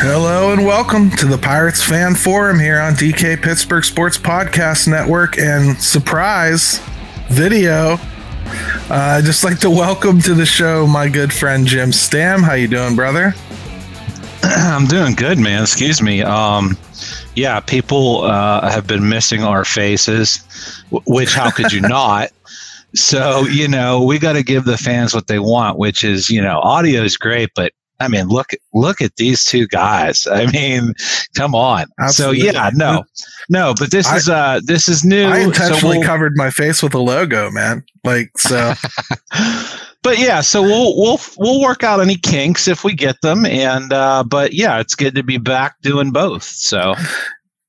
Hello and welcome to the Pirates Fan Forum here on DK Pittsburgh Sports Podcast Network and surprise video. Uh, I'd just like to welcome to the show my good friend Jim Stamm. How you doing, brother? I'm doing good, man. Excuse me. Um, yeah, people uh, have been missing our faces, which how could you not? So you know we got to give the fans what they want, which is you know audio is great, but I mean, look look at these two guys. I mean, come on. Absolutely. So yeah, no, no, but this I, is uh this is new. I intentionally so we'll, covered my face with a logo, man. Like so. but yeah, so we'll we'll we'll work out any kinks if we get them, and uh, but yeah, it's good to be back doing both. So.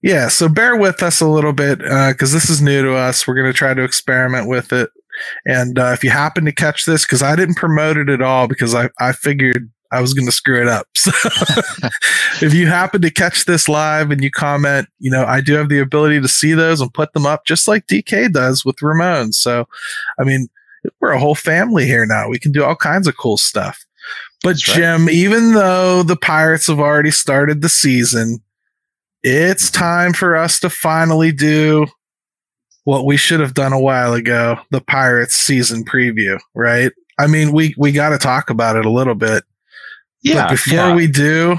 Yeah, so bear with us a little bit because uh, this is new to us. We're going to try to experiment with it. And uh, if you happen to catch this, because I didn't promote it at all, because I, I figured I was going to screw it up. So if you happen to catch this live and you comment, you know, I do have the ability to see those and put them up just like DK does with Ramon. So, I mean, we're a whole family here now. We can do all kinds of cool stuff. But That's Jim, right. even though the Pirates have already started the season, it's time for us to finally do what we should have done a while ago, the Pirates season preview, right? I mean, we we got to talk about it a little bit. Yeah. But before yeah. we do,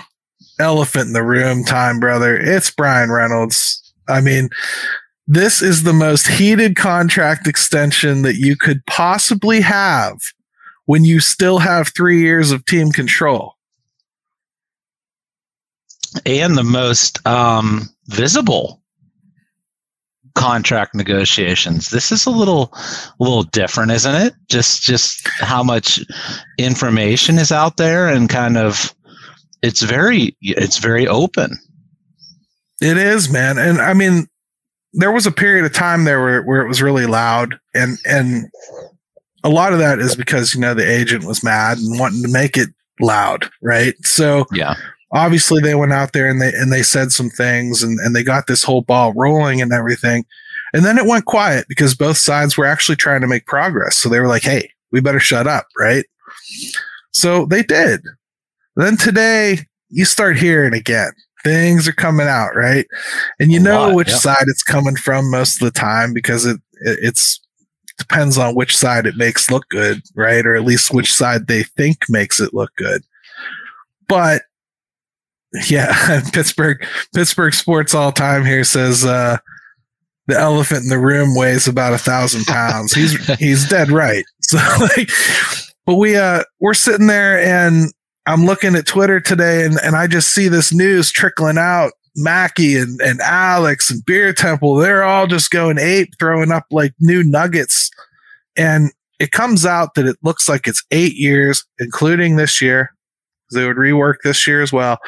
elephant in the room time, brother. It's Bryan Reynolds. I mean, this is the most heated contract extension that you could possibly have when you still have three years of team control. And the most um, visible contract negotiations. This is a little a little different, isn't it? Just just how much information is out there and kind of it's very it's very open. It is, man. And I mean there was a period of time there where, where it was really loud and and a lot of that is because you know the agent was mad and wanting to make it loud, right? So yeah obviously they went out there and they and they said some things and, and they got this whole ball rolling and everything. And then it went quiet because both sides were actually trying to make progress. So they were like, hey, we better shut up, right? So they did. Then today you start hearing again. Things are coming out, right? And you A know lot, which yeah. side it's coming from most of the time because it, it it's depends on which side it makes look good, right? Or at least which side they think makes it look good. But yeah, Pittsburgh Pittsburgh sports all time here says uh, the elephant in the room weighs about a thousand pounds. He's he's dead right. So like, but we uh we're sitting there and I'm looking at Twitter today and and I just see this news trickling out. Mackey and, and Alex and Beer Temple, they're all just going ape, throwing up like new nuggets. And it comes out that it looks like it's eight years, including this year. They would rework this year as well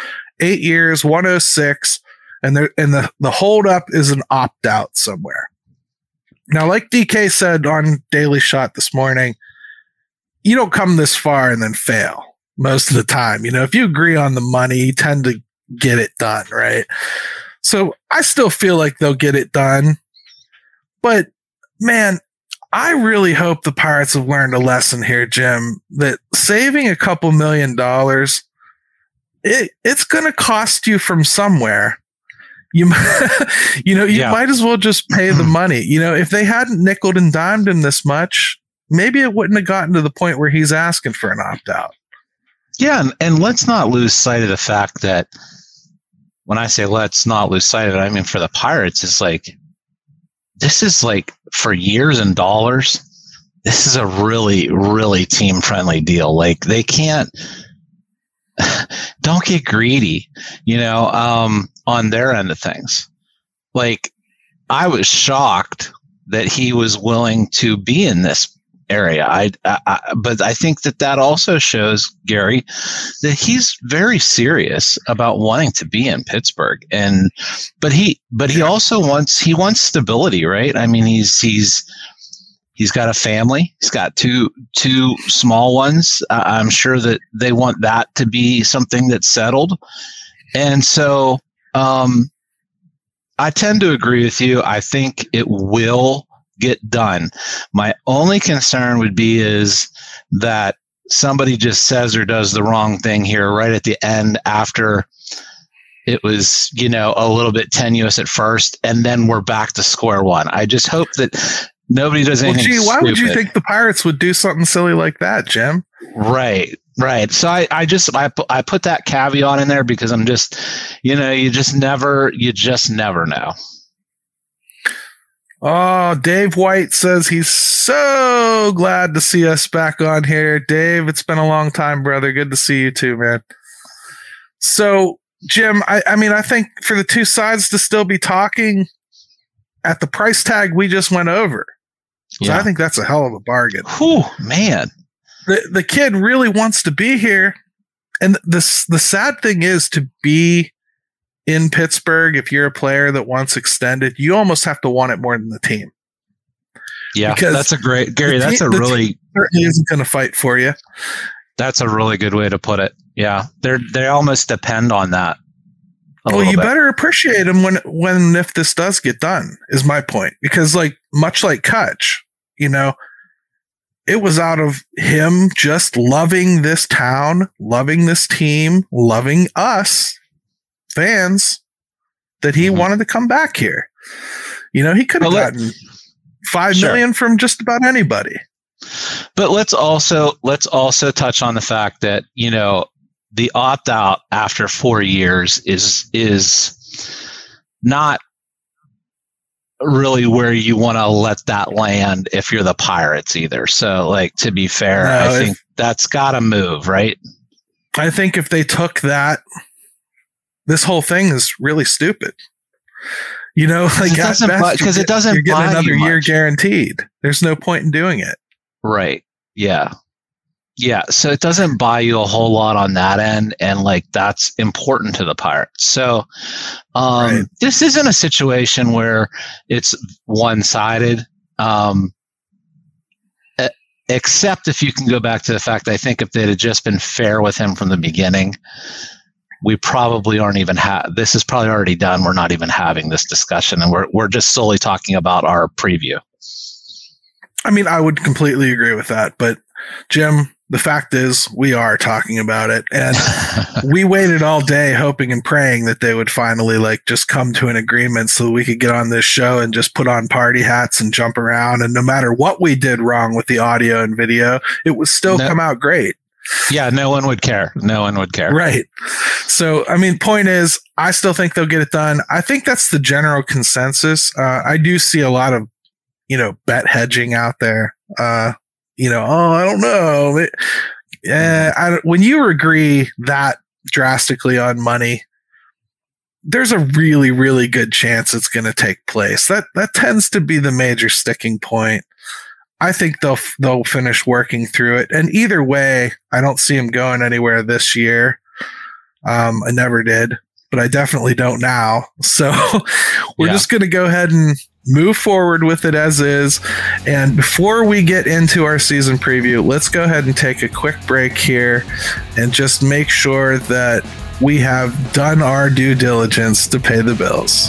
eight years, 106, and there and the, the holdup is an opt out somewhere. Now, like DK said on Daily Shot this morning, you don't come this far and then fail most of the time. You know, if you agree on the money, you tend to get it done, right? So I still feel like they'll get it done. But man, I really hope the Pirates have learned a lesson here, Jim, that saving a couple million dollars it, it's going to cost you from somewhere. You, you know, you yeah. might as well just pay the money. You know, if they hadn't nickled and dimed him this much, maybe it wouldn't have gotten to the point where he's asking for an opt out. Yeah, and, and let's not lose sight of the fact that when I say let's not lose sight of it, I mean for the Pirates, it's like this is like for years and dollars. This is a really, really team friendly deal. Like they can't don't get greedy, you know, um, on their end of things. Like, I was shocked that he was willing to be in this area. I, I, but I think that that also shows Gary that he's very serious about wanting to be in Pittsburgh. And but he but he also wants he wants stability, right? I mean, he's he's He's got a family. He's got two two small ones. Uh, I'm sure that they want that to be something that's settled. And so um, I tend to agree with you. I think it will get done. My only concern would be is that somebody just says or does the wrong thing here right at the end after it was you know a little bit tenuous at first and then we're back to square one i just hope that nobody does anything well, gee, why stupid. would you think the pirates would do something silly like that jim right right so i, I just I, pu- I put that caveat in there because i'm just you know you just never you just never know Oh, Dave White says he's so glad to see us back on here. Dave, it's been a long time, brother. Good to see you too, man. So, Jim, I, I mean, I think for the two sides to still be talking at the price tag we just went over, so I think that's a hell of a bargain. Whew, man. The the kid really wants to be here, and the the sad thing is to be in Pittsburgh, if you're a player that wants extended, you almost have to want it more than the team. Yeah, Because that's a great Gary. That's a really Certainly isn't going to fight for you. that's a really good way to put it. Yeah, they're they almost depend on that. Well, you bit. better appreciate him when when if this does get done. Is my point because like much like Kutch, you know, it was out of him just loving this town, loving this team, loving us fans that he Mhm. wanted to come back here. You know, he could have gotten five million Sure. from just about anybody. But let's also let's also touch on the fact that you know the opt out after four years is is not really where you want to let that land if you're the Pirates either. So like to be fair, No, I if- think that's got to move, right? I think if they took that, this whole thing is really stupid. You know, like it doesn't best, buy- it doesn't buy another year guaranteed. There's no point in doing it. Right. Yeah. Yeah. So it doesn't buy you a whole lot on that end. And like that's important to the Pirates. So um, Right. this isn't a situation where it's one sided. Um, except if you can go back to the fact, I think if they'd have just been fair with him from the beginning, we probably aren't even ha- this is probably already done. We're not even having this discussion and we're, we're just solely talking about our preview. I mean, I would completely agree with that. But Jim, the fact is, we are talking about it, and we waited all day hoping and praying that they would finally like just come to an agreement so we could get on this show and just put on party hats and jump around. And no matter what we did wrong with the audio and video, it would still No. come out great. yeah. No one would care. No one would care. Right. So, I mean, point is, I still think they'll get it done. I think that's the general consensus. Uh, I do see a lot of, you know, bet hedging out there. Uh, you know, oh, I don't know. Eh, I, when you agree that drastically on money, there's a really, really good chance it's going to take place. That that tends to be the major sticking point. I think they'll they'll finish working through it, and either way, I don't see him going anywhere this year. Um, I never did, but I definitely don't now. So we're Yeah. just going to go ahead and move forward with it as is. And before we get into our season preview, let's go ahead and take a quick break here and just make sure that we have done our due diligence to pay the bills.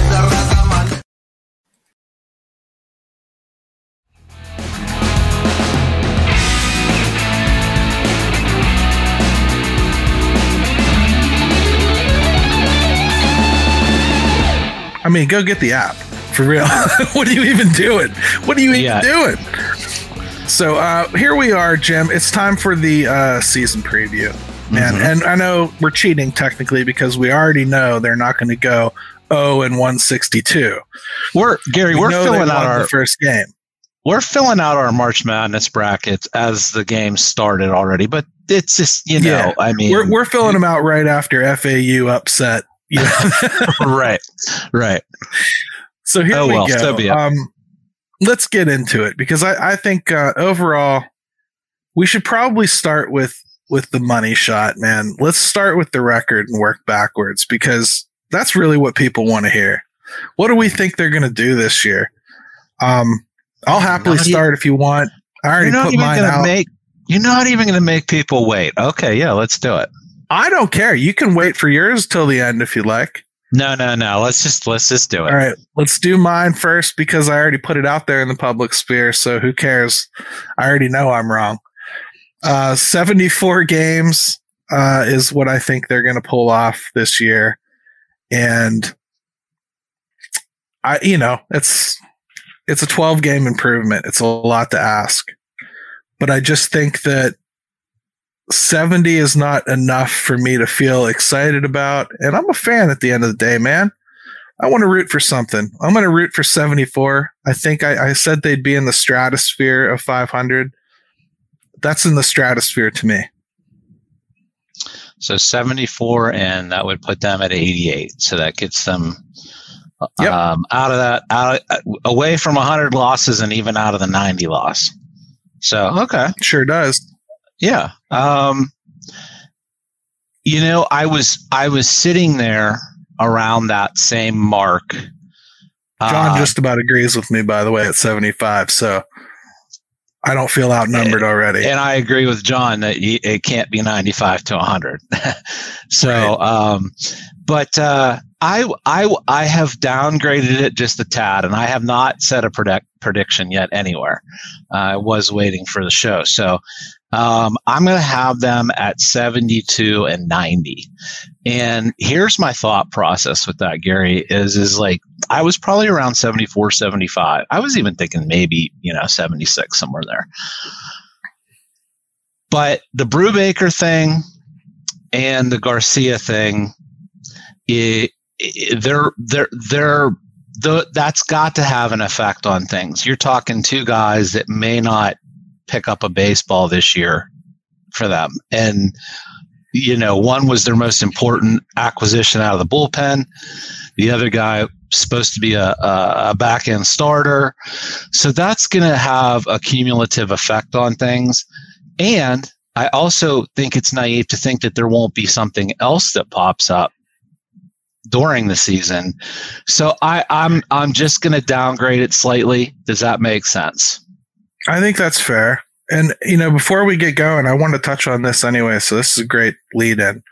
Mean, go get the app for real. what are you even doing? What are you even Yeah. doing? So uh, here we are, Jim. It's time for the uh, season preview, and Mhm. and I know we're cheating technically because we already know they're not going to go 0 and 162. We're Gary. We are filling out our first game. we're filling out our March Madness brackets as the game started already. But it's just you know, Yeah. I mean, We're we're filling them out right after FAU upset You know? right, right. So here Oh, we well, go. so um, let's get into it because I, I think uh, overall we should probably start with with the money shot, man. Let's start with the record and work backwards because that's really what people want to hear. What do we think they're going to do this year? Um, I'll happily start if you want. I already You're not put even mine gonna out. make. You're not even going to make people wait. Okay, yeah, let's do it. I don't care. You can wait for yours till the end if you like. No, no, no. Let's just let's just do it. All right, let's do mine first because I already put it out there in the public sphere. So who cares? I already know I'm wrong. Uh, 74 games uh, is what I think they're going to pull off this year, and I, you know, it's it's a 12 game improvement. It's a lot to ask, but I just think that 70 is not enough for me to feel excited about. And I'm a fan at the end of the day, man. I want to root for something. I'm going to root for 74. I think I, I said they'd be in the stratosphere of 500. That's in the stratosphere to me. So 74, and that would put them at 88. So that gets them Yep. um, out of that, out away from 100 losses, and even out of the 90 loss. So okay, Sure does. Yeah. Um, you know, I was I was sitting there around that same mark. John Uh, just about agrees with me, by the way, at 75. So I don't feel outnumbered already. and I agree with John that it can't be 95 to 100. so, um, but uh, I, I, I have downgraded it just a tad, and I have not set a predict, prediction yet anywhere. Uh, I was waiting for the show. So um, I'm going to have them at 72 and 90. And here's my thought process with that, Gary, is, is like, I was probably around 74, 75. I was even thinking maybe, you know, 76, somewhere there. But the Brubaker thing and the Garcia thing, it, it, they're they're they're the, that's got to have an effect on things. You're talking two guys that may not pick up a baseball this year for them, and you know one was their most important acquisition out of the bullpen. The other guy supposed to be a, a, back end starter, so that's going to have a cumulative effect on things. And I also think it's naive to think that there won't be something else that pops up during the season. So I, I'm I'm just going to downgrade it slightly. Does that make sense? I think that's fair. And, you know, before we get going, I want to touch on this anyway. So this is a great lead in.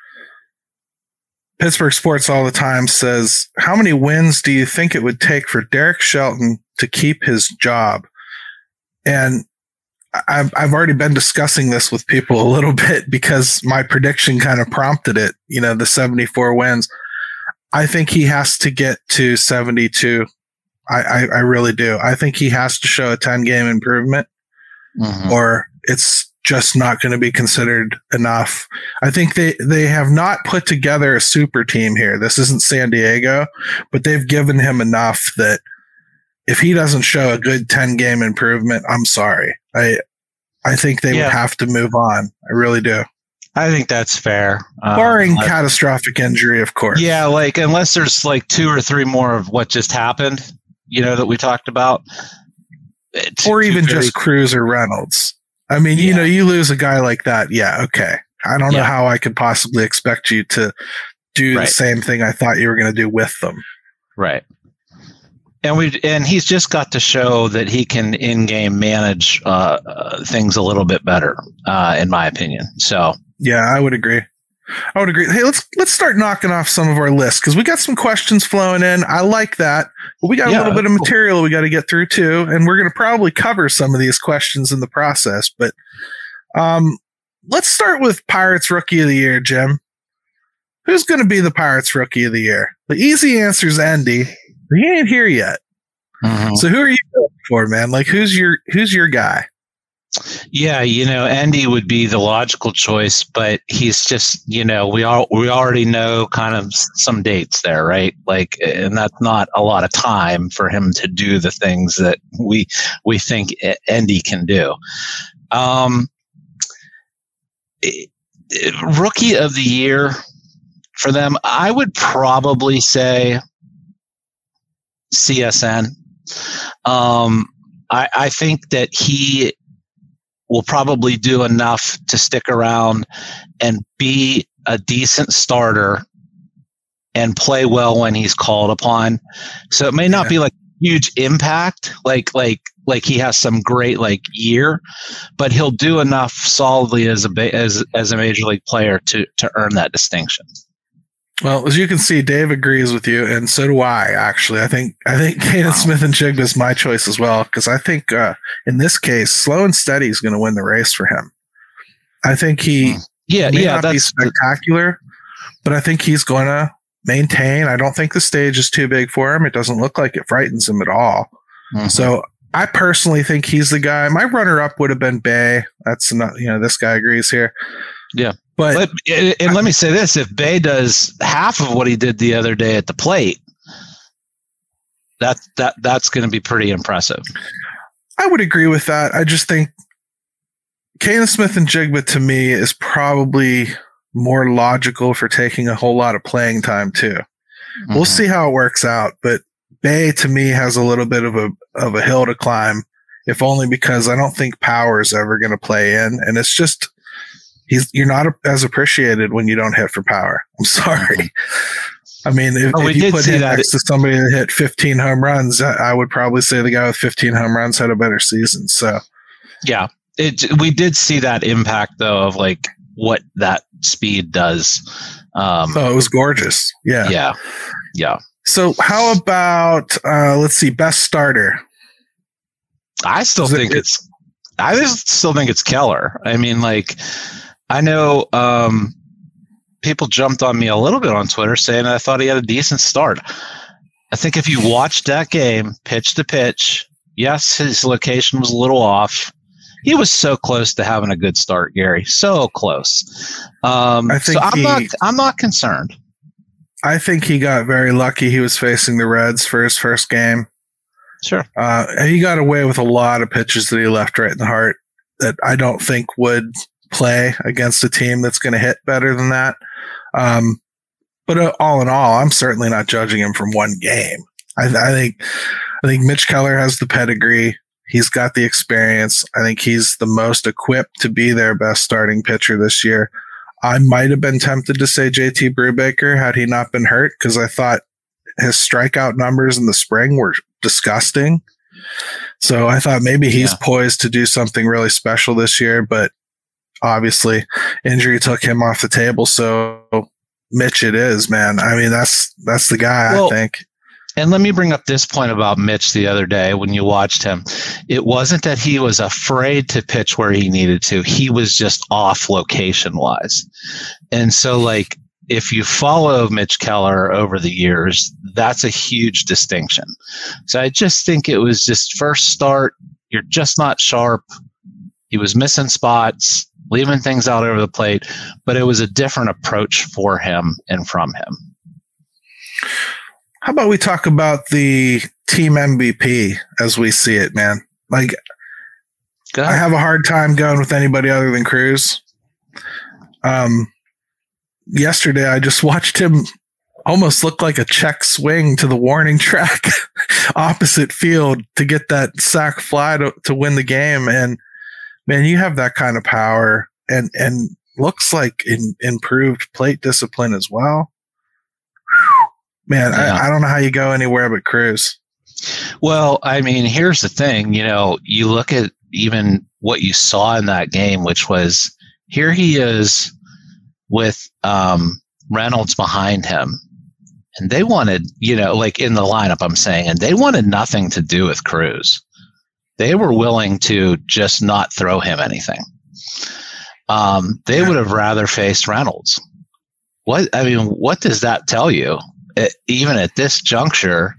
Pittsburgh Sports All the Time says, How many wins do you think it would take for Derek Shelton to keep his job? And I've, I've already been discussing this with people a little bit because my prediction kind of prompted it, you know, the 74 wins. I think he has to get to 72. I, I, I really do. I think he has to show a 10 game improvement Mhm. or it's just not going to be considered enough. I think they they have not put together a super team here. This isn't San Diego, but they've given him enough that if he doesn't show a good 10 game improvement, I'm sorry. I I think they Yeah. would have to move on. I really do. I think that's fair. Um, Barring uh, catastrophic injury, of course. yeah, like unless there's like two or three more of what just happened, you know, that we talked about, Two- Or even just Cruz or Reynolds. I mean, you know, you lose a guy like that. Yeah, okay. I don't know Yeah. how I could possibly expect you to do Right. the same thing I thought you were going to do with them. right. And we and he's just got to show that he can in-game manage uh, uh, things a little bit better, uh, in my opinion. So Yeah, I would agree. I would agree. Hey, let's let's start knocking off some of our lists because we got some questions flowing in. I like that, but we got a little bit of cool. material we got to get through too, and we're going to probably cover some of these questions in the process. But um, let's start with Pirates Rookie of the Year, Jim. Who's going to be the Pirates Rookie of the Year? The easy answer is Andy. He ain't here yet. mhm. So who are you for, man? Like who's your who's your guy? Yeah, you know, Andy would be the logical choice, but he's just, you know, we all we already know kind of some dates there, right? Like, and that's not a lot of time for him to do the things that we we think Andy can do. Um, rookie of the year for them, I would probably say CSN. Um, I, I think that he will probably do enough to stick around and be a decent starter and play well when he's called upon. So it may not yeah. be like huge impact, like like like he has some great like year, but he'll do enough solidly as a as as a major league player to to earn that distinction. Well, as you can see, Dave agrees with you, and so do I. Actually, I think I think Canaan wow. Smith-Njigba is my choice as well because I think uh, in this case, slow and steady is going to win the race for him. I think he hmm. yeah may yeah not that's be spectacular, but I think he's going to maintain. I don't think the stage is too big for him. It doesn't look like it frightens him at all. Mm-hmm. So I personally think he's the guy. My runner-up would have been Bae. That's not you know this guy agrees here. Yeah. But, but and let me say this: if Bae does half of what he did the other day at the plate, that that that's going to be pretty impressive. I would agree with that. I just think Canaan Smith-Njigba to me is probably more logical for taking a whole lot of playing time too. Mm-hmm. We'll see how it works out, but Bae to me has a little bit of a of a hill to climb, if only because I don't think power is ever going to play in, and it's just he's you're not as appreciated when you don't hit for power. I'm sorry. I mean, if, oh, if you put him next to somebody that hit 15 home runs, I would probably say the guy with 15 home runs had a better season. So, yeah, it we did see that impact though of like what that speed does. Um, oh, it was gorgeous. Yeah, yeah, yeah. So, how about uh, let's see, best starter? I still Is think it, it's. I just still think it's Keller. I mean, like I know um, people jumped on me a little bit on Twitter saying I thought he had a decent start. I think if you watched that game, pitch to pitch, yes, his location was a little off. He was so close to having a good start, Gary. So close. Um, I think so I'm he, not. I'm not concerned. I think he got very lucky. He was facing the Reds for his first game. Sure. Uh, he got away with a lot of pitches that he left right in the heart that I don't think would play against a team that's going to hit better than that. Um, but uh, all in all, I'm certainly not judging him from one game. I, I, think I think Mitch Keller has the pedigree. He's got the experience. I think he's the most equipped to be their best starting pitcher this year. I might have been tempted to say JT Brubaker had he not been hurt because I thought his strikeout numbers in the spring were disgusting. So I thought maybe he's yeah. poised to do something really special this year, but obviously injury took him off the table. So Mitch, it is, man. I mean, that's that's the guy. Well, I think. And let me bring up this point about Mitch the other day when you watched him. It wasn't that he was afraid to pitch where he needed to. He was just off location wise. And so like if you follow Mitch Keller over the years, that's a huge distinction. So I just think it was just first start, you're just not sharp. He was missing spots leaving things out over the plate, but it was a different approach for him and from him. How about we talk about the team MVP as we see it, man? Like, I have a hard time going with anybody other than Cruz. Um, yesterday I just watched him almost look like a check swing to the warning track opposite field to get that sac fly to, to win the game. And man, you have that kind of power and and looks like in, improved plate discipline as well. Man, yeah. I, I don't know how you go anywhere but Cruz. Well, I mean, here's the thing. You know, you look at even what you saw in that game, which was here he is with um, Reynolds behind him. And they wanted, you know, like in the lineup, I'm saying, and they wanted nothing to do with Cruz they were willing to just not throw him anything. Um, they would have rather faced Reynolds. What I mean, what does that tell you? It, even at this juncture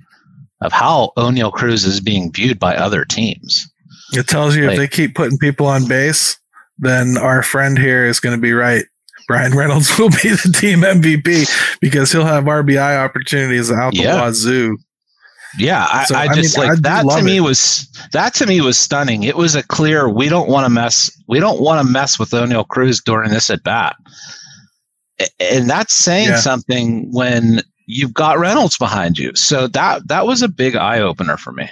of how Oneil Cruz is being viewed by other teams. It tells you like, if they keep putting people on base, then our friend here is going to be right. Bryan Reynolds will be the team MVP because he'll have RBI opportunities out the yeah. wazoo. Yeah, I, so, I just I mean, like I that to me it. was that to me was stunning. It was a clear we don't want to mess we don't want to mess with Oneil Cruz during this at bat. and that's saying yeah. something when you've got Reynolds behind you. So that that was a big eye opener for me.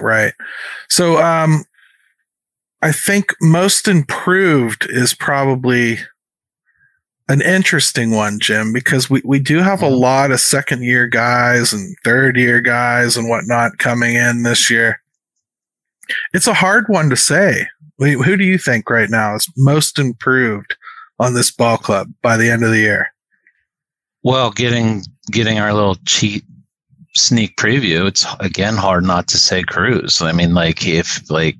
Right. So um I think most improved is probably an interesting one, Jim, because we, we do have a lot of second year guys and third year guys and whatnot coming in this year. It's a hard one to say. Who do you think right now is most improved on this ball club by the end of the year? Well, getting getting our little cheat sneak preview, it's again hard not to say Cruz. I mean, like if like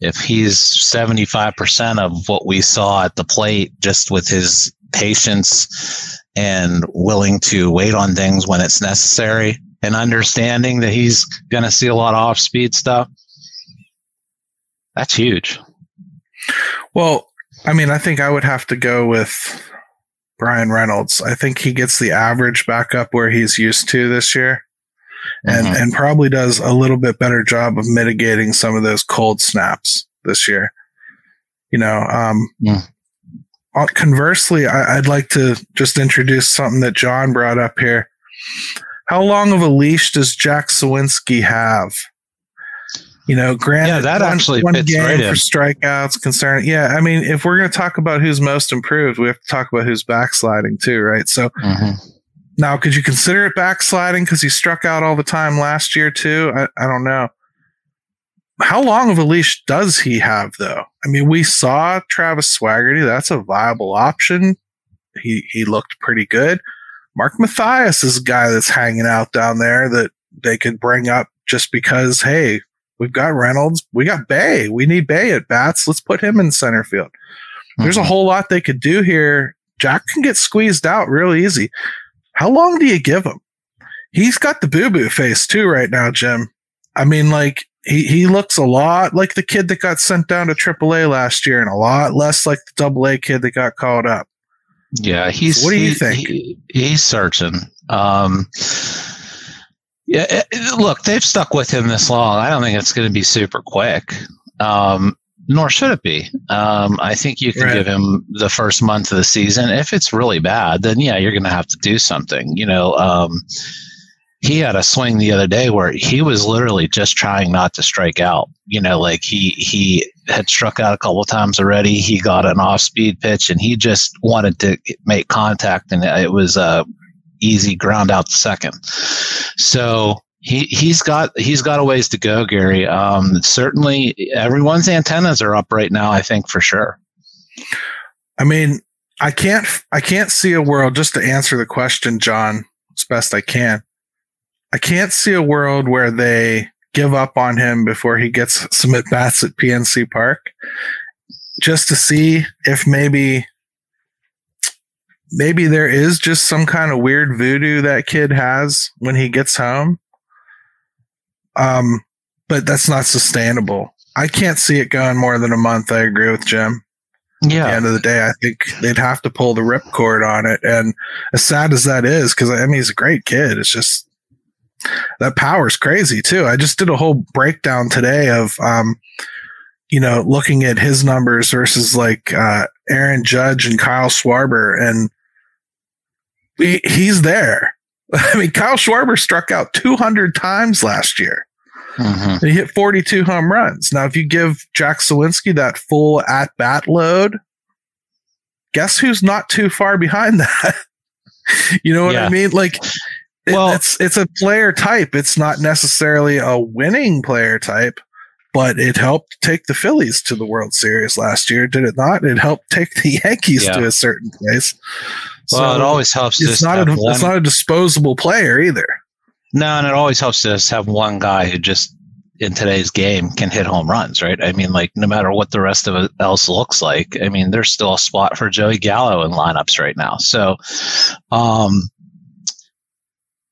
if he's seventy five percent of what we saw at the plate, just with his patience and willing to wait on things when it's necessary, and understanding that he's going to see a lot of off speed stuff, that's huge. Well, I mean, I think I would have to go with Bryan Reynolds. I think he gets the average back up where he's used to this year. And, mm-hmm. and probably does a little bit better job of mitigating some of those cold snaps this year. You know, um, mm. Conversely, I, I'd like to just introduce something that John brought up here. How long of a leash does Jack Suwinski have? You know, granted, yeah, that one, actually one game right for strikeouts concern. Yeah, I mean, if we're going to talk about who's most improved, we have to talk about who's backsliding too, right? So mm-hmm. now, could you consider it backsliding because he struck out all the time last year too? I, I don't know. How long of a leash does he have, though? I mean, we saw Travis Swaggerty. That's a viable option. He he looked pretty good. Mark Mathias is a guy that's hanging out down there that they could bring up just because, hey, We've got Reynolds. We got Bae, We need Bae at bats. Let's put him in center field. Mm-hmm. There's a mm-hmm. whole lot they could do here. Jack can get squeezed out real easy. How long do you give him? He's got the boo boo face too right now, Jim. I mean, like he, he looks a lot like the kid that got sent down to AAA last year, and a lot less like the Double A kid that got called up. Yeah, he's. What do you he, think? He, he's searching. Um, yeah, eh, eh, look, they've stuck with him this long. I don't think it's going to be super quick. Um, nor should it be. Um, I think you can right. give him the first month of the season. If it's really bad, then yeah, you're going to have to do something. You know, um, he had a swing the other day where he was literally just trying not to strike out. You know, like he he had struck out a couple times already. He got an off speed pitch and he just wanted to make contact, and it was a easy ground out second. So he he's got he's got a ways to go, Gary. Um, certainly, everyone's antennas are up right now. I think for sure. I mean, I can't I can't see a world just to answer the question, John, as best I can. I can't see a world where they give up on him before he gets some at bats at PNC Park, just to see if maybe maybe there is just some kind of weird voodoo that kid has when he gets home. Um, but that's not sustainable. I can't see it going more than a month. I agree with Jim. Yeah. At the end of the day, I think they'd have to pull the ripcord on it. And as sad as that is, because I mean, he's a great kid. It's just that power's crazy too. I just did a whole breakdown today of, um, you know, looking at his numbers versus like uh, Aaron Judge and Kyle Schwarber, and he, he's there. I mean, Kyle Schwarber struck out 200 times last year. Mm-hmm. he hit 42 home runs. Now, if you give Jack Suwinski that full at bat load, guess who's not too far behind that? you know what yeah. I mean? Like, well, it's it's a player type. It's not necessarily a winning player type, but it helped take the Phillies to the World Series last year, did it not? It helped take the Yankees yeah. to a certain place. Well, so it always helps. It's not a one, it's not a disposable player either. No, and it always helps to have one guy who just in today's game can hit home runs, right? I mean, like no matter what the rest of it else looks like, I mean, there's still a spot for Joey Gallo in lineups right now. So, um,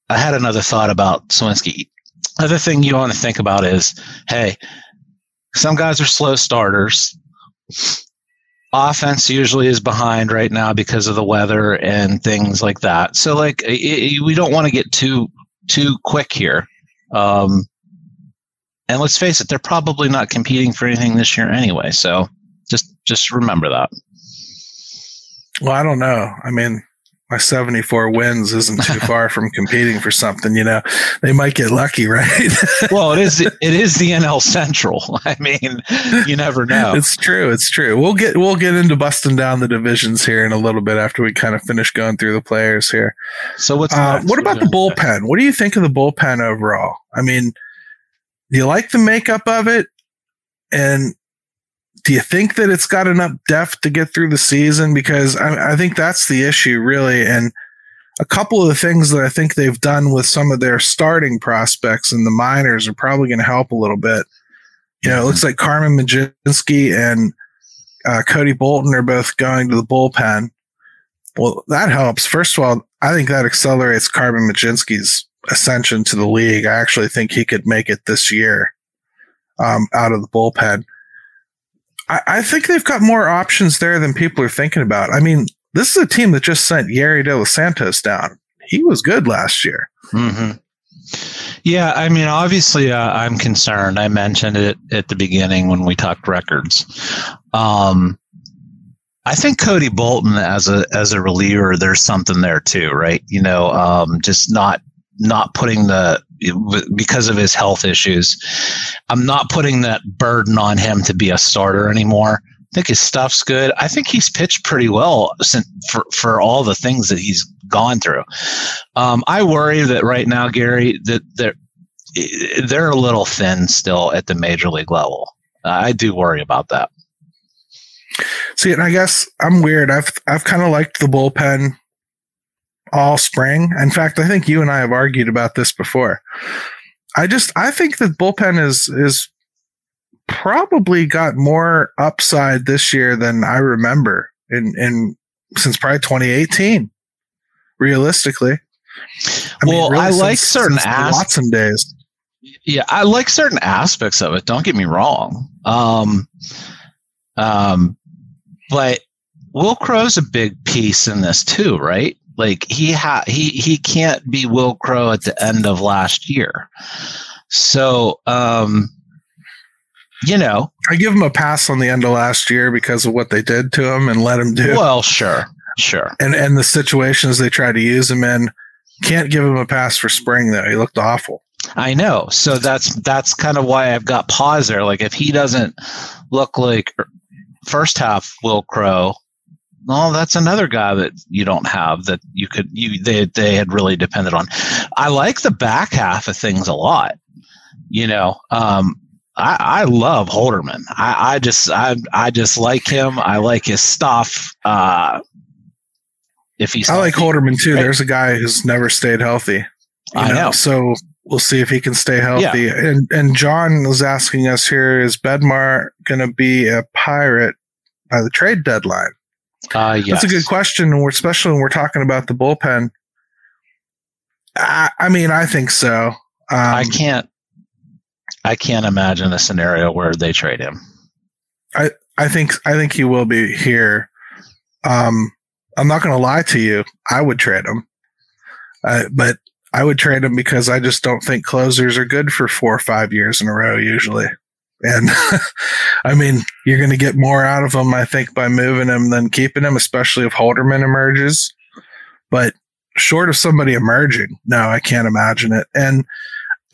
I had another thought about Suwinski. Other thing you want to think about is, hey, some guys are slow starters offense usually is behind right now because of the weather and things like that. So like it, we don't want to get too too quick here. Um, and let's face it, they're probably not competing for anything this year anyway. So just just remember that. Well, I don't know. I mean, my 74 wins isn't too far from competing for something, you know. They might get lucky, right? well, it is it is the NL Central. I mean, you never know. It's true. It's true. We'll get we'll get into busting down the divisions here in a little bit after we kind of finish going through the players here. So what's uh, what about the bullpen? What do you think of the bullpen overall? I mean, do you like the makeup of it? And do you think that it's got enough depth to get through the season? Because I, I, think that's the issue, really. And a couple of the things that I think they've done with some of their starting prospects in the minors are probably going to help a little bit. You know, it looks like Carmen Mlodzinski and uh, Cody Bolton are both going to the bullpen. Well, that helps. First of all, I think that accelerates Carmen Mlodzinski's ascension to the league. I actually think he could make it this year um, out of the bullpen. I, I, think they've got more options there than people are thinking about. I mean, this is a team that just sent Yerry De Los Santos down. He was good last year. Mm-hmm. Yeah, I mean, obviously, uh, I'm concerned. I mentioned it at the beginning when we talked records. Um, I think Cody Bolton as a as a reliever, there's something there too, right? You know, um, just not not putting the because of his health issues. I'm not putting that burden on him to be a starter anymore. I think his stuff's good. I think he's pitched pretty well for for all the things that he's gone through. Um, I worry that right now, Gary, that they're they're a little thin still at the major league level. I do worry about that. See, and I guess I'm weird. I've I've kind of liked the bullpen all spring. In fact, I think you and I have argued about this before. I just I think that bullpen is is probably got more upside this year than I remember in in since probably 2018. Realistically, I well, mean, really I since, like certain aspects. Watson days. Yeah, I like certain aspects of it. Don't get me wrong. Um, um, but Wil Crowe's a big piece in this too, right? Like he ha he he can't be Wil Crowe at the end of last year. So um you know, I give him a pass on the end of last year because of what they did to him and let him do. Well, sure, sure. And and the situations they tried to use him in. Can't give him a pass for spring though. He looked awful. I know. So that's that's kind of why I've got pause there. Like if he doesn't look like first half Wil Crowe, no, that's another guy that you don't have that you could you they they had really depended on. I like the back half of things a lot. You know, um, I, I love Holderman. I, I just I I just like him. I like his stuff. Uh, if he's I like Holderman too. There's a guy who's never stayed healthy. I know? know. So we'll see if he can stay healthy. Yeah. And and John was asking us here: Is Bednar going to be a pirate by the trade deadline? Uh, yes. That's a good question, especially when we're talking about the bullpen. I, I mean, I think so. Um, I can't. I can't imagine a scenario where they trade him. I I think I think he will be here. Um, I'm not going to lie to you. I would trade him, uh, but I would trade him because I just don't think closers are good for four or five years in a row usually. And I mean, you're going to get more out of him, I think, by moving him than keeping him, especially if Holderman emerges. But short of somebody emerging, no, I can't imagine it. And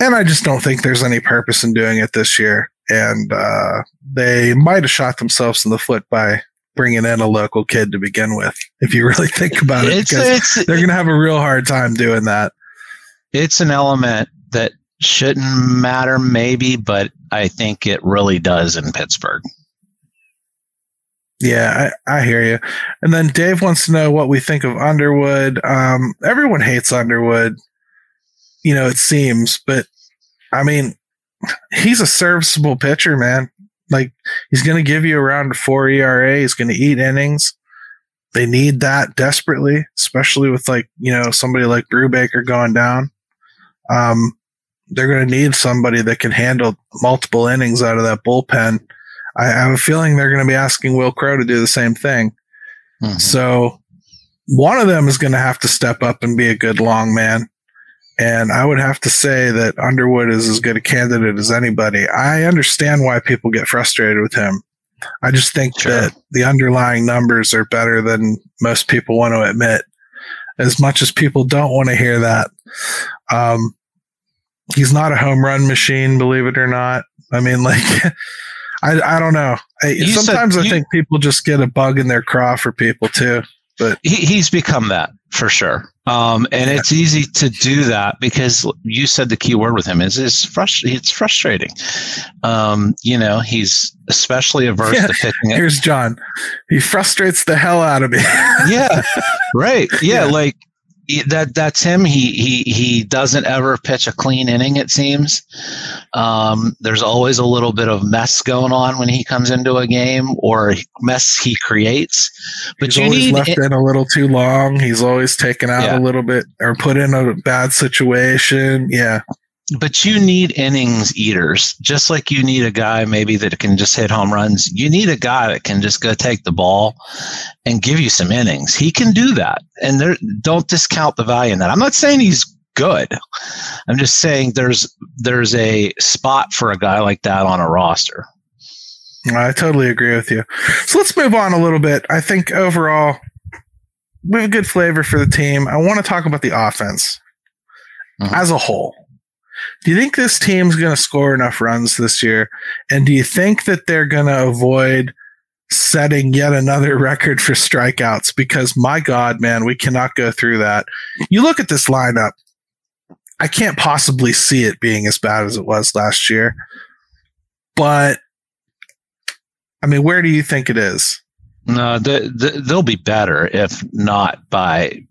and I just don't think there's any purpose in doing it this year. And uh, they might have shot themselves in the foot by bringing in a local kid to begin with, if you really think about it, it's, because it's, they're going to have a real hard time doing that. It's an element that shouldn't matter, maybe, but I think it really does in Pittsburgh. Yeah, I, I hear you. And then Dave wants to know what we think of Underwood. Um, everyone hates Underwood, you know, it seems, but I mean, he's a serviceable pitcher, man. Like he's going to give you around four ERA. He's going to eat innings. They need that desperately, especially with like you know somebody like Brubaker going down. Um, they're going to need somebody that can handle multiple innings out of that bullpen. I have a feeling they're going to be asking Wil Crowe to do the same thing. Mm-hmm. So one of them is going to have to step up and be a good long man. And I would have to say that Underwood is as good a candidate as anybody. I understand why people get frustrated with him. I just think sure. that the underlying numbers are better than most people want to admit. As much as people don't want to hear that, um, he's not a home run machine, believe it or not. I mean, like, I, I don't know. I, sometimes I think people just get a bug in their craw for people too. But he, he's become that for sure. Um, and yeah. it's easy to do that because you said the key word with him is is frust- it's frustrating. Um, you know, he's especially averse yeah. to pitching. It. Here's John. He frustrates the hell out of me. yeah, right. Yeah, yeah, like that that's him. He he he doesn't ever pitch a clean inning. It seems. Um, there's always a little bit of mess going on when he comes into a game, or mess he creates. But He's need left it, in a little too long. He's always taken out yeah. a little bit or put in a bad situation. Yeah but you need innings eaters, just like you need a guy maybe that can just hit home runs. You need a guy that can just go take the ball and give you some innings. He can do that, and there, don't discount the value in that. I'm not saying he's good. I'm just saying there's there's a spot for a guy like that on a roster. I totally agree with you. So let's move on a little bit. I think overall we have a good flavor for the team. I want to talk about the offense mm-hmm. as a whole. Do you think this team's going to score enough runs this year? And do you think that they're going to avoid setting yet another record for strikeouts? Because my God, man, we cannot go through that. You look at this lineup, I can't possibly see it being as bad as it was last year. But I mean, where do you think it is? No, the, the, they'll be better if not by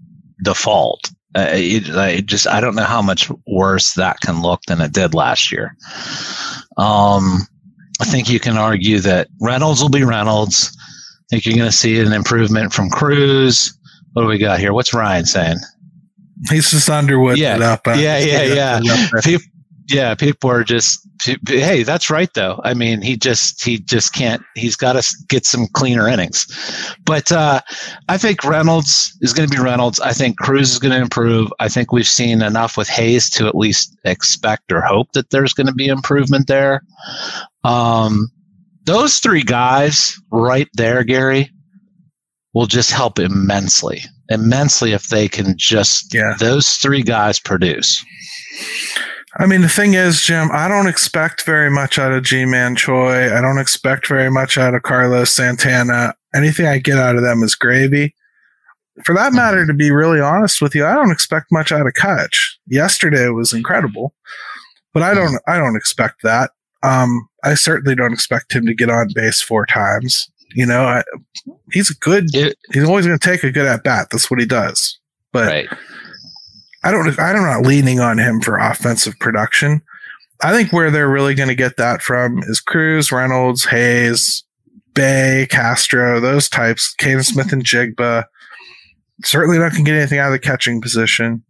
default. Uh, it, I just I don't know how much worse that can look than it did last year. Um, I think you can argue that Reynolds will be Reynolds. I think you're going to see an improvement from Cruz. What do we got here? What's Ryan saying? He's just Underwood. Yeah, up, yeah, yeah, yeah. People, yeah, people are just hey, that's right though. I mean, he just he just can't. He's got to get some cleaner innings. But uh, I think Reynolds is going to be Reynolds. I think Cruz is going to improve. I think we've seen enough with Hayes to at least expect or hope that there's going to be improvement there. Um, those three guys right there, Gary, will just help immensely, immensely if they can just yeah. those three guys produce. I mean, the thing is, Jim, I don't expect very much out of Ji-Man Choi. I don't expect very much out of Carlos Santana. Anything I get out of them is gravy. For that matter, to be really honest with you, I don't expect much out of Kutch. Yesterday was incredible, but I don't. I don't expect that. Um, I certainly don't expect him to get on base four times. You know, I, he's a good. It, he's always going to take a good at bat. That's what he does. But right. I don't. I'm not leaning on him for offensive production. I think where they're really going to get that from is Cruz, Reynolds, Hayes, Bae, Castro, those types. Canaan Smith-Njigba. Certainly not going to get anything out of the catching position.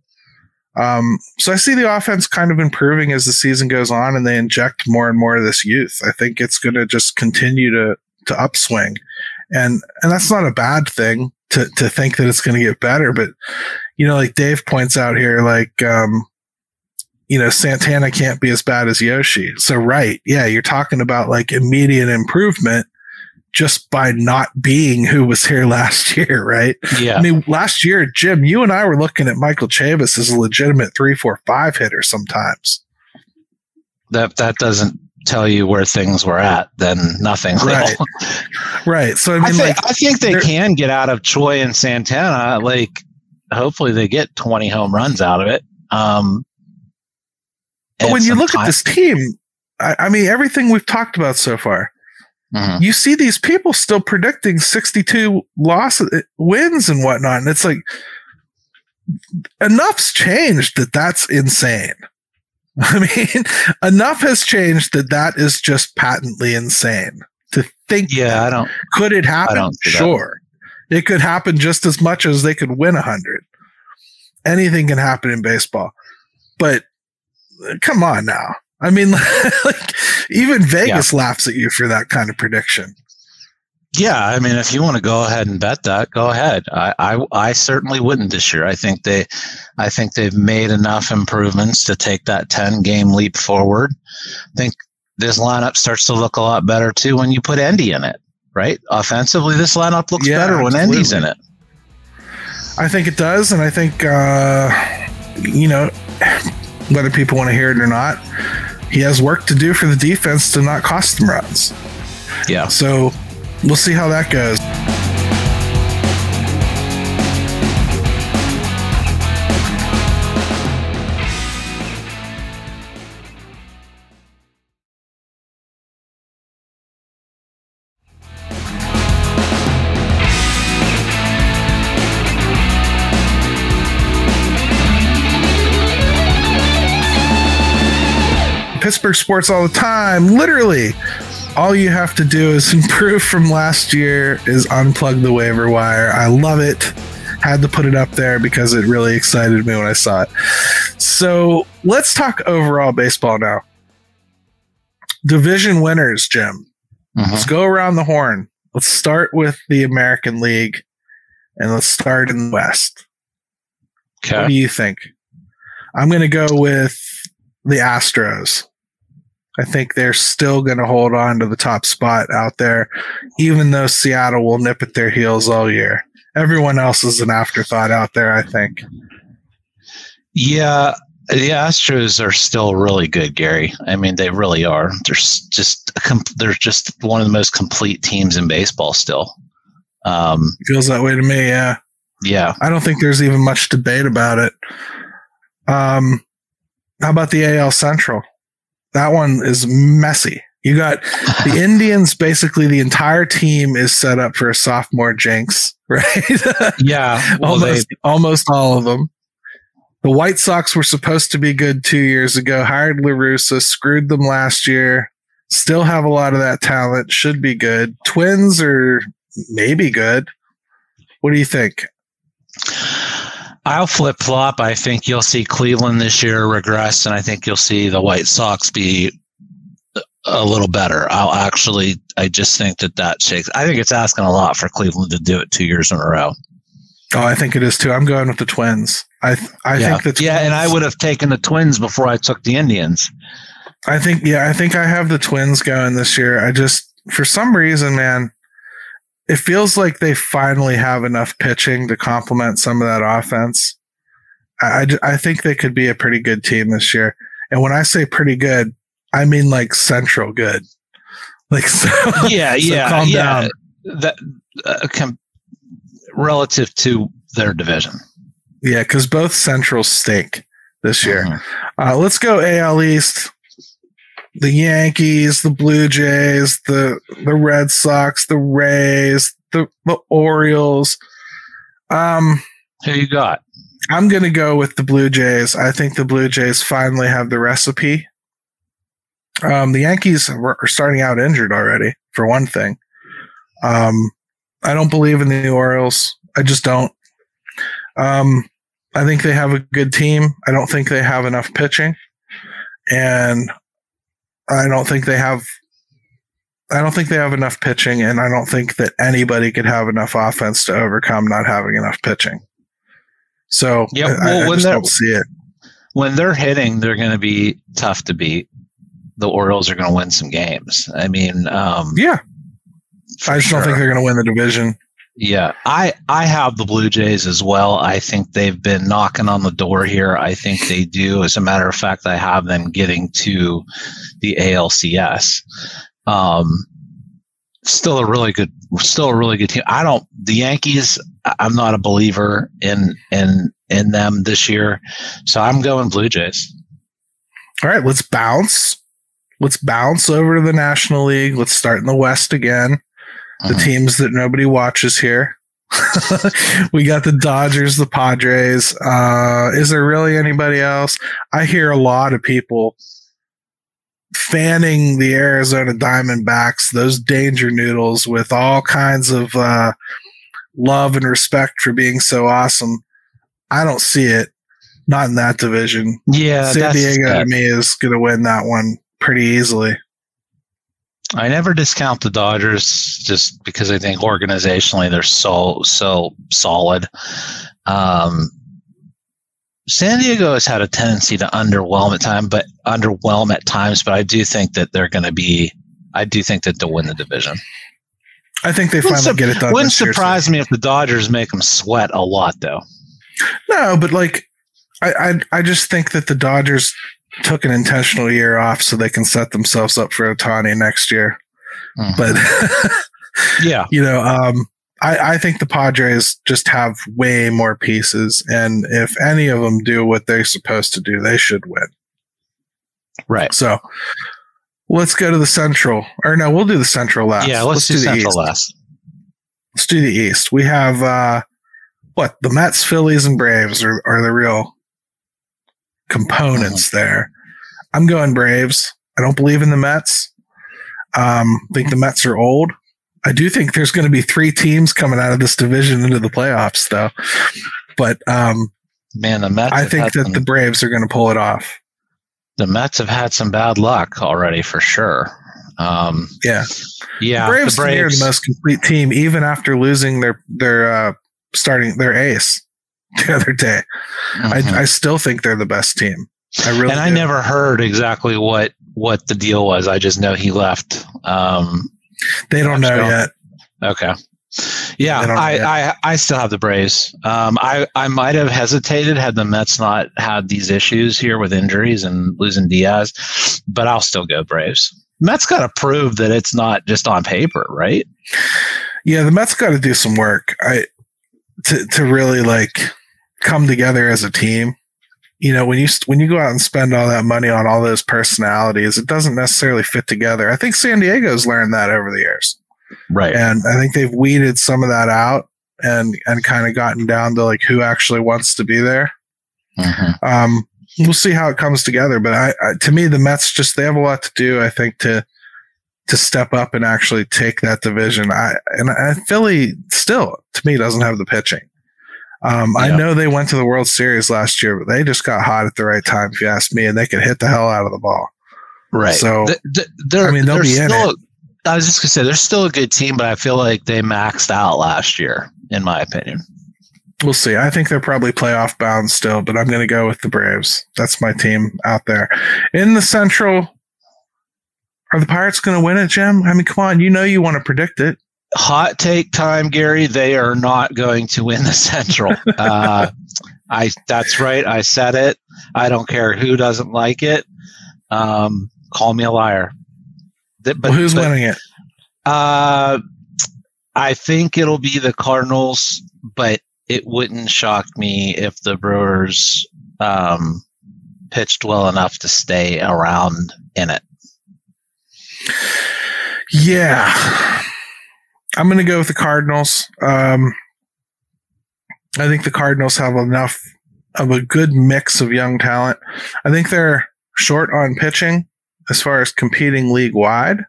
Um, so I see the offense kind of improving as the season goes on, and they inject more and more of this youth. I think it's going to just continue to to upswing, and and that's not a bad thing to to think that it's going to get better. But you know, like Dave points out here, like um, you know, Santana can't be as bad as Yoshi. So right, yeah, you're talking about like immediate improvement just by not being who was here last year, right? Yeah. I mean, last year, Jim, you and I were looking at Michael Chavis as a legitimate three, four, five hitter sometimes. That that doesn't tell you where things were at, then nothing. Right. right. So I mean, I think, like, I think they can get out of Choi and Santana. Like, hopefully, they get twenty home runs out of it. Um, but when you look time. at this team, I, I, mean, everything we've talked about so far, mm-hmm. you see these people still predicting sixty-two losses, wins, and whatnot, and it's like enough's changed that that's insane. I mean, enough has changed that that is just patently insane to think. Yeah, I don't. Could it happen? Sure. It could happen just as much as they could win a hundred. Anything can happen in baseball, but uh, come on now. I mean, like even Vegas yeah. laughs at you for that kind of prediction. Yeah, I mean, if you want to go ahead and bet that, go ahead. I, I, I certainly wouldn't this year. I think they, I think they've made enough improvements to take that ten game leap forward. I think this lineup starts to look a lot better too when you put Endy in it. Right? Offensively, this lineup looks Yeah, better when Endy's in it. I think it does, and I think uh, you know whether people want to hear it or not, he has work to do for the defense to not cost them runs. Yeah. So we'll see how that goes. Pittsburgh sports all the time. Literally, all you have to do is improve from last year is unplug the waiver wire. I love it. Had to put it up there because it really excited me when I saw it. So let's talk overall baseball now. Division winners, Jim. Mhm. Let's go around the horn. Let's start with the American League and let's start in the West. What do you think? I'm going to go with the Astros. I think they're still going to hold on to the top spot out there, even though Seattle will nip at their heels all year. Everyone else is an afterthought out there, I think. Yeah, the Astros are still really good, Gary. I mean, they really are. They're just they're just one of the most complete teams in baseball still. Um, Feels that way to me, yeah. yeah. I don't think there's even much debate about it. Um, how about the AL Central? That one is messy. You got the Indians, basically the entire team is set up for a sophomore jinx, right? yeah. Well, they, almost, almost all of them. The White Sox were supposed to be good two years ago, hired LaRussa, screwed them last year. Still have a lot of that talent, should be good. Twins are maybe good. What do you think? I'll flip flop. I think you'll see Cleveland this year regress, and I think you'll see the White Sox be a little better. I'll actually, I just think that that shakes. I think it's asking a lot for Cleveland to do it two years in a row. Oh, I think it is too. I'm going with the Twins. I th- I yeah. think the yeah, and I would have taken the Twins before I took the Indians. I think yeah, I think I have the Twins going this year. I just for some reason, man, it feels like they finally have enough pitching to complement some of that offense. I, I I think they could be a pretty good team this year. And when I say pretty good, I mean like central good. Like so, Yeah, so yeah, calm yeah. down. That uh, com- relative to their division Yeah, because both centrals stink this year. Mhm. Uh, let's go AL East. The Yankees, the Blue Jays, the the Red Sox, the Rays, the, the Orioles. Um, Who you got? I'm going to go with the Blue Jays. I think the Blue Jays finally have the recipe. Um, the Yankees are are starting out injured already, for one thing. Um, I don't believe in the Orioles. I just don't. Um, I think they have a good team. I don't think they have enough pitching, and I don't think they have. I don't think they have enough pitching, and I don't think that anybody could have enough offense to overcome not having enough pitching. So Yeah, I- well, I, I when don't see it. When they're hitting, they're going to be tough to beat. The Orioles are going to win some games. I mean, um, Yeah, I just don't think they're going to win the division. Yeah, I I have the Blue Jays as well. I think they've been knocking on the door here. I think they do. As a matter of fact, I have them getting to the ALCS. Um, still a really good, still a really good team. I don't. The Yankees. I'm not a believer in in in them this year, so I'm going Blue Jays. All right, let's bounce. Let's bounce over to the National League. Let's start in the West again. The Mhm. teams that nobody watches here. we got the Dodgers, the Padres. Uh, is there really anybody else? I hear a lot of people fanning the Arizona Diamondbacks, those danger noodles, with all kinds of uh, love and respect for being so awesome. I don't see it. Not in that division. Yeah, San Diego that- to me is going to win that one pretty easily. I never discount the Dodgers just because I think organizationally they're so so solid. Um, San Diego has had a tendency to underwhelm at time, but underwhelm at times. But I do think that they're going to be. I do think that they'll win the division. I think they Wouldn't finally sup- get it done. Wouldn't this year, so- surprise me if the Dodgers make them sweat a lot, though. No, but like, I, I I just think that the Dodgers took an intentional year off so they can set themselves up for Ohtani next year. Mhm. But yeah, you know, um, I I think the Padres just have way more pieces, and if any of them do what they're supposed to do, they should win. right. So. Let's go to the Central, or no, we'll do the Central last. Yeah, let's, do, the Central East. last. Let's do the East. We have uh what the Mets, Phillies, and Braves are, are the real components there. I'm going Braves. I don't believe in the Mets. Um, I think the Mets are old. I do think there's going to be three teams coming out of this division into the playoffs, though. But um, Man, the Mets. I think that some- the Braves are going to pull it off. the Mets have had some bad luck already for sure. Um, Yeah, yeah, the Braves, the me are the most complete team, even after losing their their uh, starting their ace the other day. Mhm. I, I still think they're the best team. I really and I do. never heard exactly what what the deal was. I just know he left. Um, They don't know yet. okay. Yeah, They don't know I, yet. I, I still have the Braves. Um, I, I might have hesitated had the Mets not had these issues here with injuries and losing Diaz, but I'll still go Braves. Mets got to prove that it's not just on paper, right? Yeah, the Mets got to do some work. I to to really like come together as a team. You know, when you when you go out and spend all that money on all those personalities, it doesn't necessarily fit together. I think San Diego's learned that over the years, Right. and I think they've weeded some of that out and and kind of gotten down to like who actually wants to be there. Mhm. Um, we'll see how it comes together. But I, I, to me, the Mets just they have a lot to do. I think to to step up and actually take that division. I and I, Philly still to me doesn't have the pitching. Um, I know they went to the World Series last year, but they just got hot at the right time. If you ask me, and they could hit the hell out of the ball. Right. So, Th- th- they're, I mean, they'll they're in still, I was just gonna say they're still a good team, but I feel like they maxed out last year, in my opinion. We'll see. I think they're probably playoff bound still, but I'm going to go with the Braves. That's my team out there. In the Central, are the Pirates going to win it, Jim? I mean, come on. You know you want to predict it. Hot take time, Gary. They are not going to win the Central. uh, I that's right. I said it. I don't care who doesn't like it. Um, call me a liar. Th- But well, who's but, winning it? Uh, I think it'll be the Cardinals, but it wouldn't shock me if the Brewers um, pitched well enough to stay around in it. Yeah. I'm going to go with the Cardinals. Um, I think the Cardinals have enough of a good mix of young talent. I think they're short on pitching as far as competing league wide,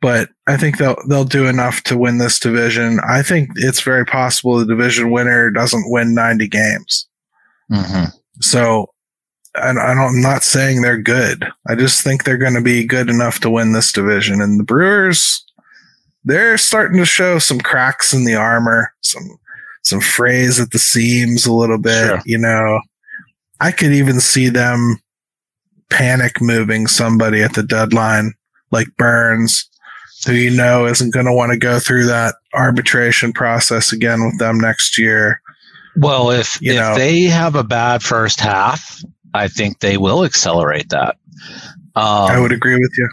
but I think they'll they'll do enough to win this division. I think it's very possible the division winner doesn't win 90 games. Mm-hmm. So and I don't, I'm not saying they're good. I just think they're going to be good enough to win this division. And the Brewers, they're starting to show some cracks in the armor, some some frays at the seams a little bit. Sure. You know, I could even see them panic moving somebody at the deadline, like Burnes, who you know isn't going to want to go through that arbitration process again with them next year. Well, if You if know. they have a bad first half, I think they will accelerate that. Um, I would agree with you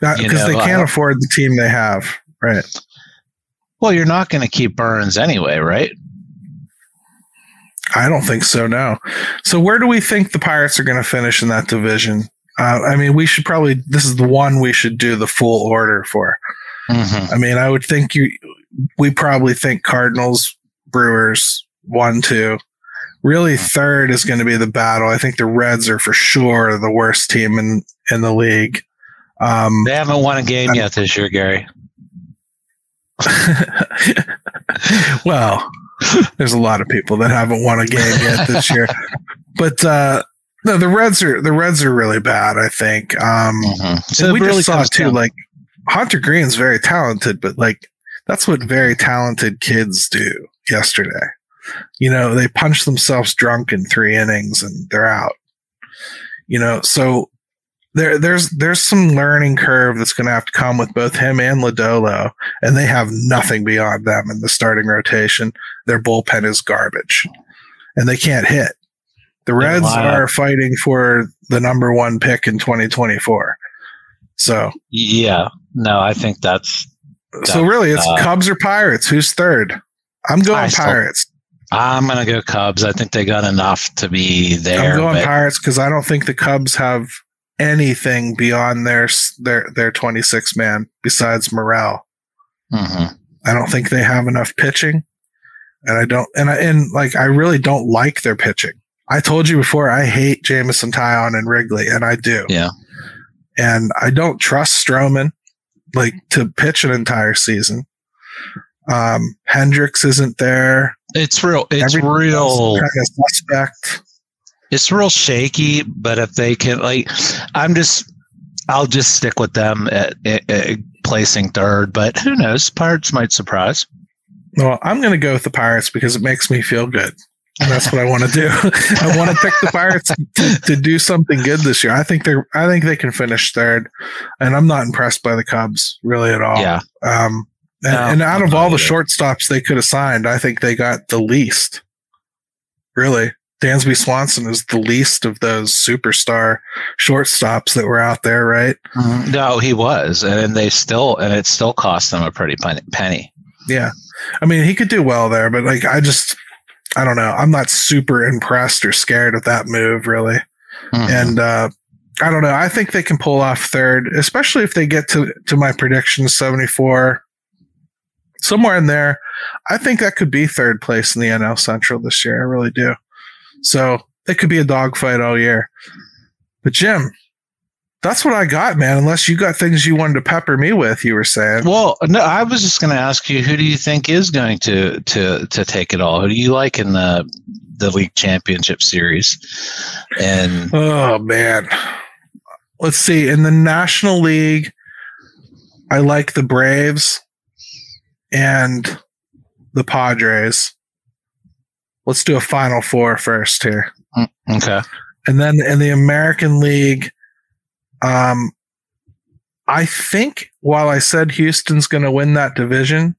because they can't uh, afford the team they have. Right. Well, you're not going to keep Burnes anyway, right? I don't think so. No. So where do we think the Pirates are going to finish in that division? Uh, I mean, we should probably. This is the one we should do the full order for. Mm-hmm. I mean, I would think you. We probably think Cardinals, Brewers, one, two. Really, third is going to be the battle. I think the Reds are for sure the worst team in in the league. Um, They haven't won a game I'm- yet this year, Gary. well, there's a lot of people that haven't won a game yet this year, but uh, no, the Reds are the Reds are really bad. I think. Um, Mhm. and we really just saw too, down- like Hunter Greene's very talented, but like that's what very talented kids do. Yesterday, you know, they punch themselves drunk in three innings and they're out. You know, so there there's there's some learning curve that's going to have to come with both him and Lodolo, and they have nothing beyond them in the starting rotation. Their bullpen is garbage, and they can't hit. The Reds are fighting for the number one pick in 2024. So yeah, no, I think that's, that's so really it's uh, Cubs or Pirates. Who's third? I'm going I Pirates. Still, I'm gonna go Cubs. I think they got enough to be there. I'm going Pirates because I don't think the Cubs have anything beyond their their their 26 man besides morale. Mm-hmm. I don't think they have enough pitching, and I don't and I and like I really don't like their pitching. I told you before I hate Jameson Taillon and Wrigley, and I do. Yeah, and I don't trust Stroman like to pitch an entire season. Um, Hendricks isn't there. It's real. It's real. Kind of suspect it's real shaky, but if they can, like, I'm just, I'll just stick with them at, at, at placing third. But who knows? Pirates might surprise. Well, I'm going to go with the Pirates because it makes me feel good. And that's what I want to do. I want to pick the Pirates to, to, do something good this year. I think they're. I think they can finish third, and I'm not impressed by the Cubs really at all. Yeah. Um. And, no, and out of all the shortstops they could have signed, I think they got the least. Really. Dansby Swanson is the least of those superstar shortstops that were out there, right? Mm-hmm. No, he was, and they still, and it still cost them a pretty penny. Yeah, I mean, he could do well there, but like, I just, I don't know, I'm not super impressed or scared of that move, really. Mm-hmm. And uh, I don't know, I think they can pull off third, especially if they get to to my prediction, 74, somewhere in there. I think that could be third place in the NL Central this year. I really do. So it could be a dogfight all year. But Jim, that's what I got, man. Unless you got things you wanted to pepper me with, you were saying. Well, no, I was just going to ask you, who do you think is going to to to take it all? Who do you like in the the league championship series? And oh man, let's see. In the National League, I like the Braves and the Padres. Let's do a final four first here. Mm, okay. And then in the American League, um, I think while I said Houston's going to win that division,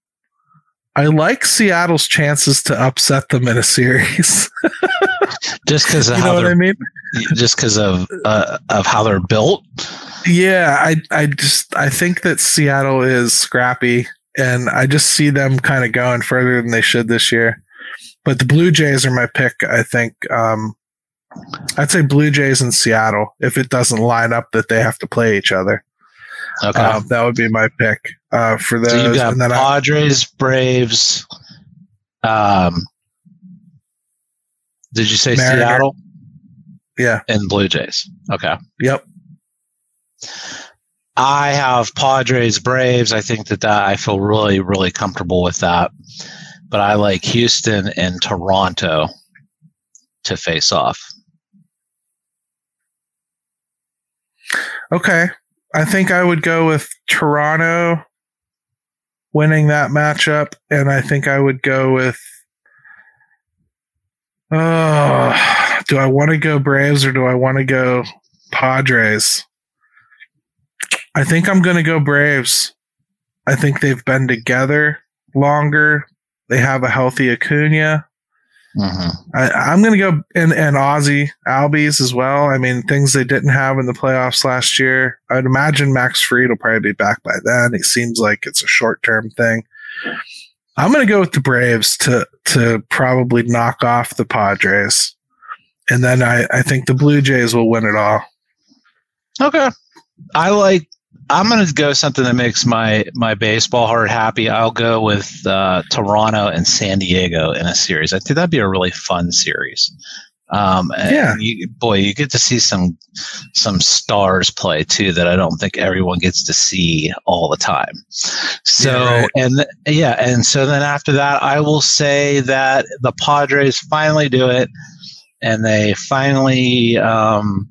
I like Seattle's chances to upset them in a series. just because of you know what I mean. Just because of uh, of how they're built. Yeah, I I just I think that Seattle is scrappy, and I just see them kind of going further than they should this year. But the Blue Jays are my pick. I think um, I'd say Blue Jays in Seattle if it doesn't line up that they have to play each other. Okay, uh, that would be my pick uh, for those. So you've got Padres, I, Braves. Um, did you say Mariner. Seattle? Yeah, and Blue Jays. Okay. Yep. I have Padres, Braves. I think that, that I feel really, really comfortable with that but I like Houston and Toronto to face off. Okay. I think I would go with Toronto winning that matchup, and I think I would go with. Oh, do I want to go Braves or do I want to go Padres? I think I'm going to go Braves. I think they've been together longer. They have a healthy Acuna. Mm-hmm. I, am going to go and and Ozzie Albies as well. I mean, things they didn't have in the playoffs last year. I'd imagine Max Fried will probably be back by then. It seems like it's a short term thing. I'm going to go with the Braves to to probably knock off the Padres, and then I I think the Blue Jays will win it all. Okay, I like I'm going to go something that makes my my baseball heart happy. I'll go with uh, Toronto and San Diego in a series. I think that'd be a really fun series. Um, yeah, you, boy, you get to see some some stars play too that I don't think everyone gets to see all the time. So yeah, right. and th- yeah, and so then after that, I will say that the Padres finally do it, and they finally. Um,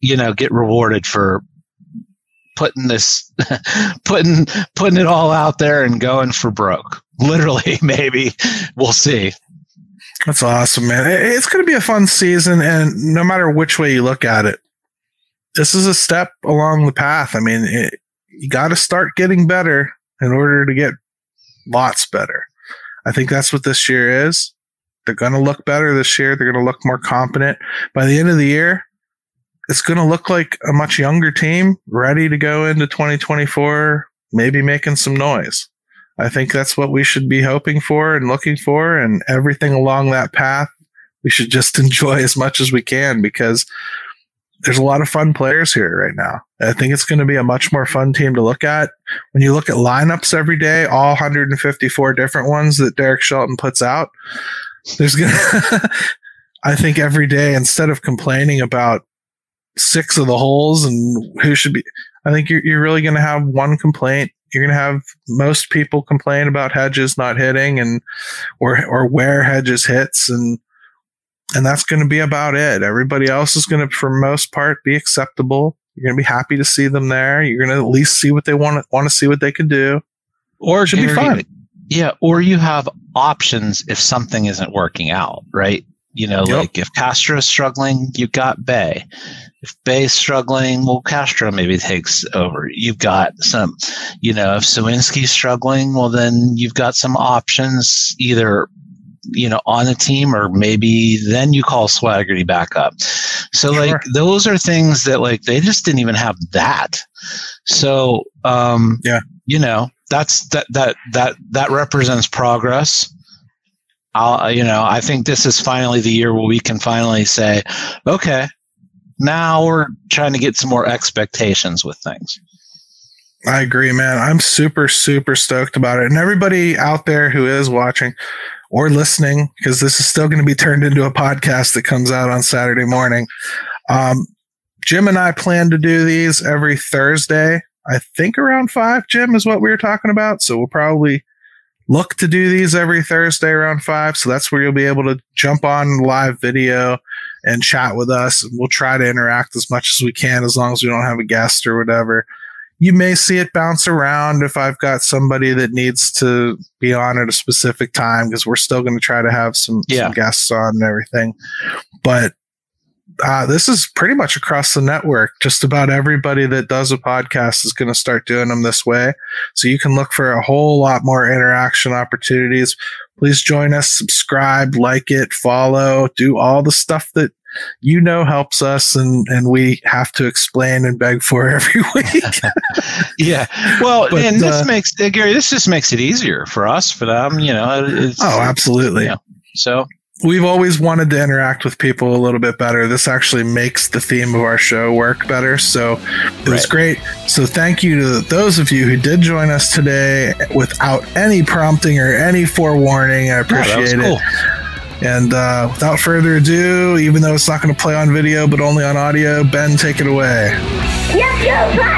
you know, get rewarded for putting this putting putting it all out there and going for broke literally maybe we'll see that's awesome man it's going to be a fun season and no matter which way you look at it this is a step along the path. I mean, it, you got to start getting better in order to get lots better. I think that's what this year is. They're going to look better this year. They're going to look more competent. By the end of the year, it's going to look like a much younger team ready to go into 2024, maybe making some noise. I think that's what we should be hoping for and looking for, and everything along that path. We should just enjoy as much as we can because there's a lot of fun players here right now. I think it's going to be a much more fun team to look at. When you look at lineups every day, all 154 different ones that Derek Shelton puts out, there's going to, I think every day, instead of complaining about six of the holes and who should be, I think you're, you're really going to have one complaint. You're going to have most people complain about Hedges not hitting and, or, or where Hedges hits. And, and that's going to be about it. Everybody else is going to, for most part, be acceptable. You're going to be happy to see them there. You're going to at least see what they want to want to see what they can do. Or it should be fun. Yeah, or you have options if something isn't working out, right? You know, yep. like if Castro is struggling, you've got Bae. If Bae's struggling, well, Castro maybe takes over. You've got some, you know, if Suwinski's struggling, well, then you've got some options either you know, on the team, or maybe then you call Swaggerty back up. So sure. like those are things that like they just didn't even have that. So um, yeah, you know, that's that that that that represents progress. I'll, you know, I think this is finally the year where we can finally say, okay, now we're trying to get some more expectations with things. I agree, man. I'm super, super stoked about it. And everybody out there who is watching, or listening, because this is still going to be turned into a podcast that comes out on Saturday morning. Um, Jim and I plan to do these every Thursday. I think around five, Jim, is what we were talking about. So we'll probably look to do these every Thursday around five. So that's where you'll be able to jump on live video and chat with us. And we'll try to interact as much as we can as long as we don't have a guest or whatever you may see it bounce around if I've got somebody that needs to be on at a specific time because we're still going to try to have some, yeah. some, guests on and everything. But uh, this is pretty much across the network. Just about everybody that does a podcast is going to start doing them this way. So you can look for a whole lot more interaction opportunities. Please join us, subscribe, like it, follow, do all the stuff that you know helps us and and we have to explain and beg for every week yeah well but, and this uh, makes uh, gary this just makes it easier for us for them you know oh absolutely yeah. so we've always wanted to interact with people a little bit better. This actually makes the theme of our show work better. So it was great. So thank you to those of you who did join us today without any prompting or any forewarning. I appreciate yeah, it. Cool. And uh, without further ado, even though it's not going to play on video but only on audio, Ben, take it away. Yes,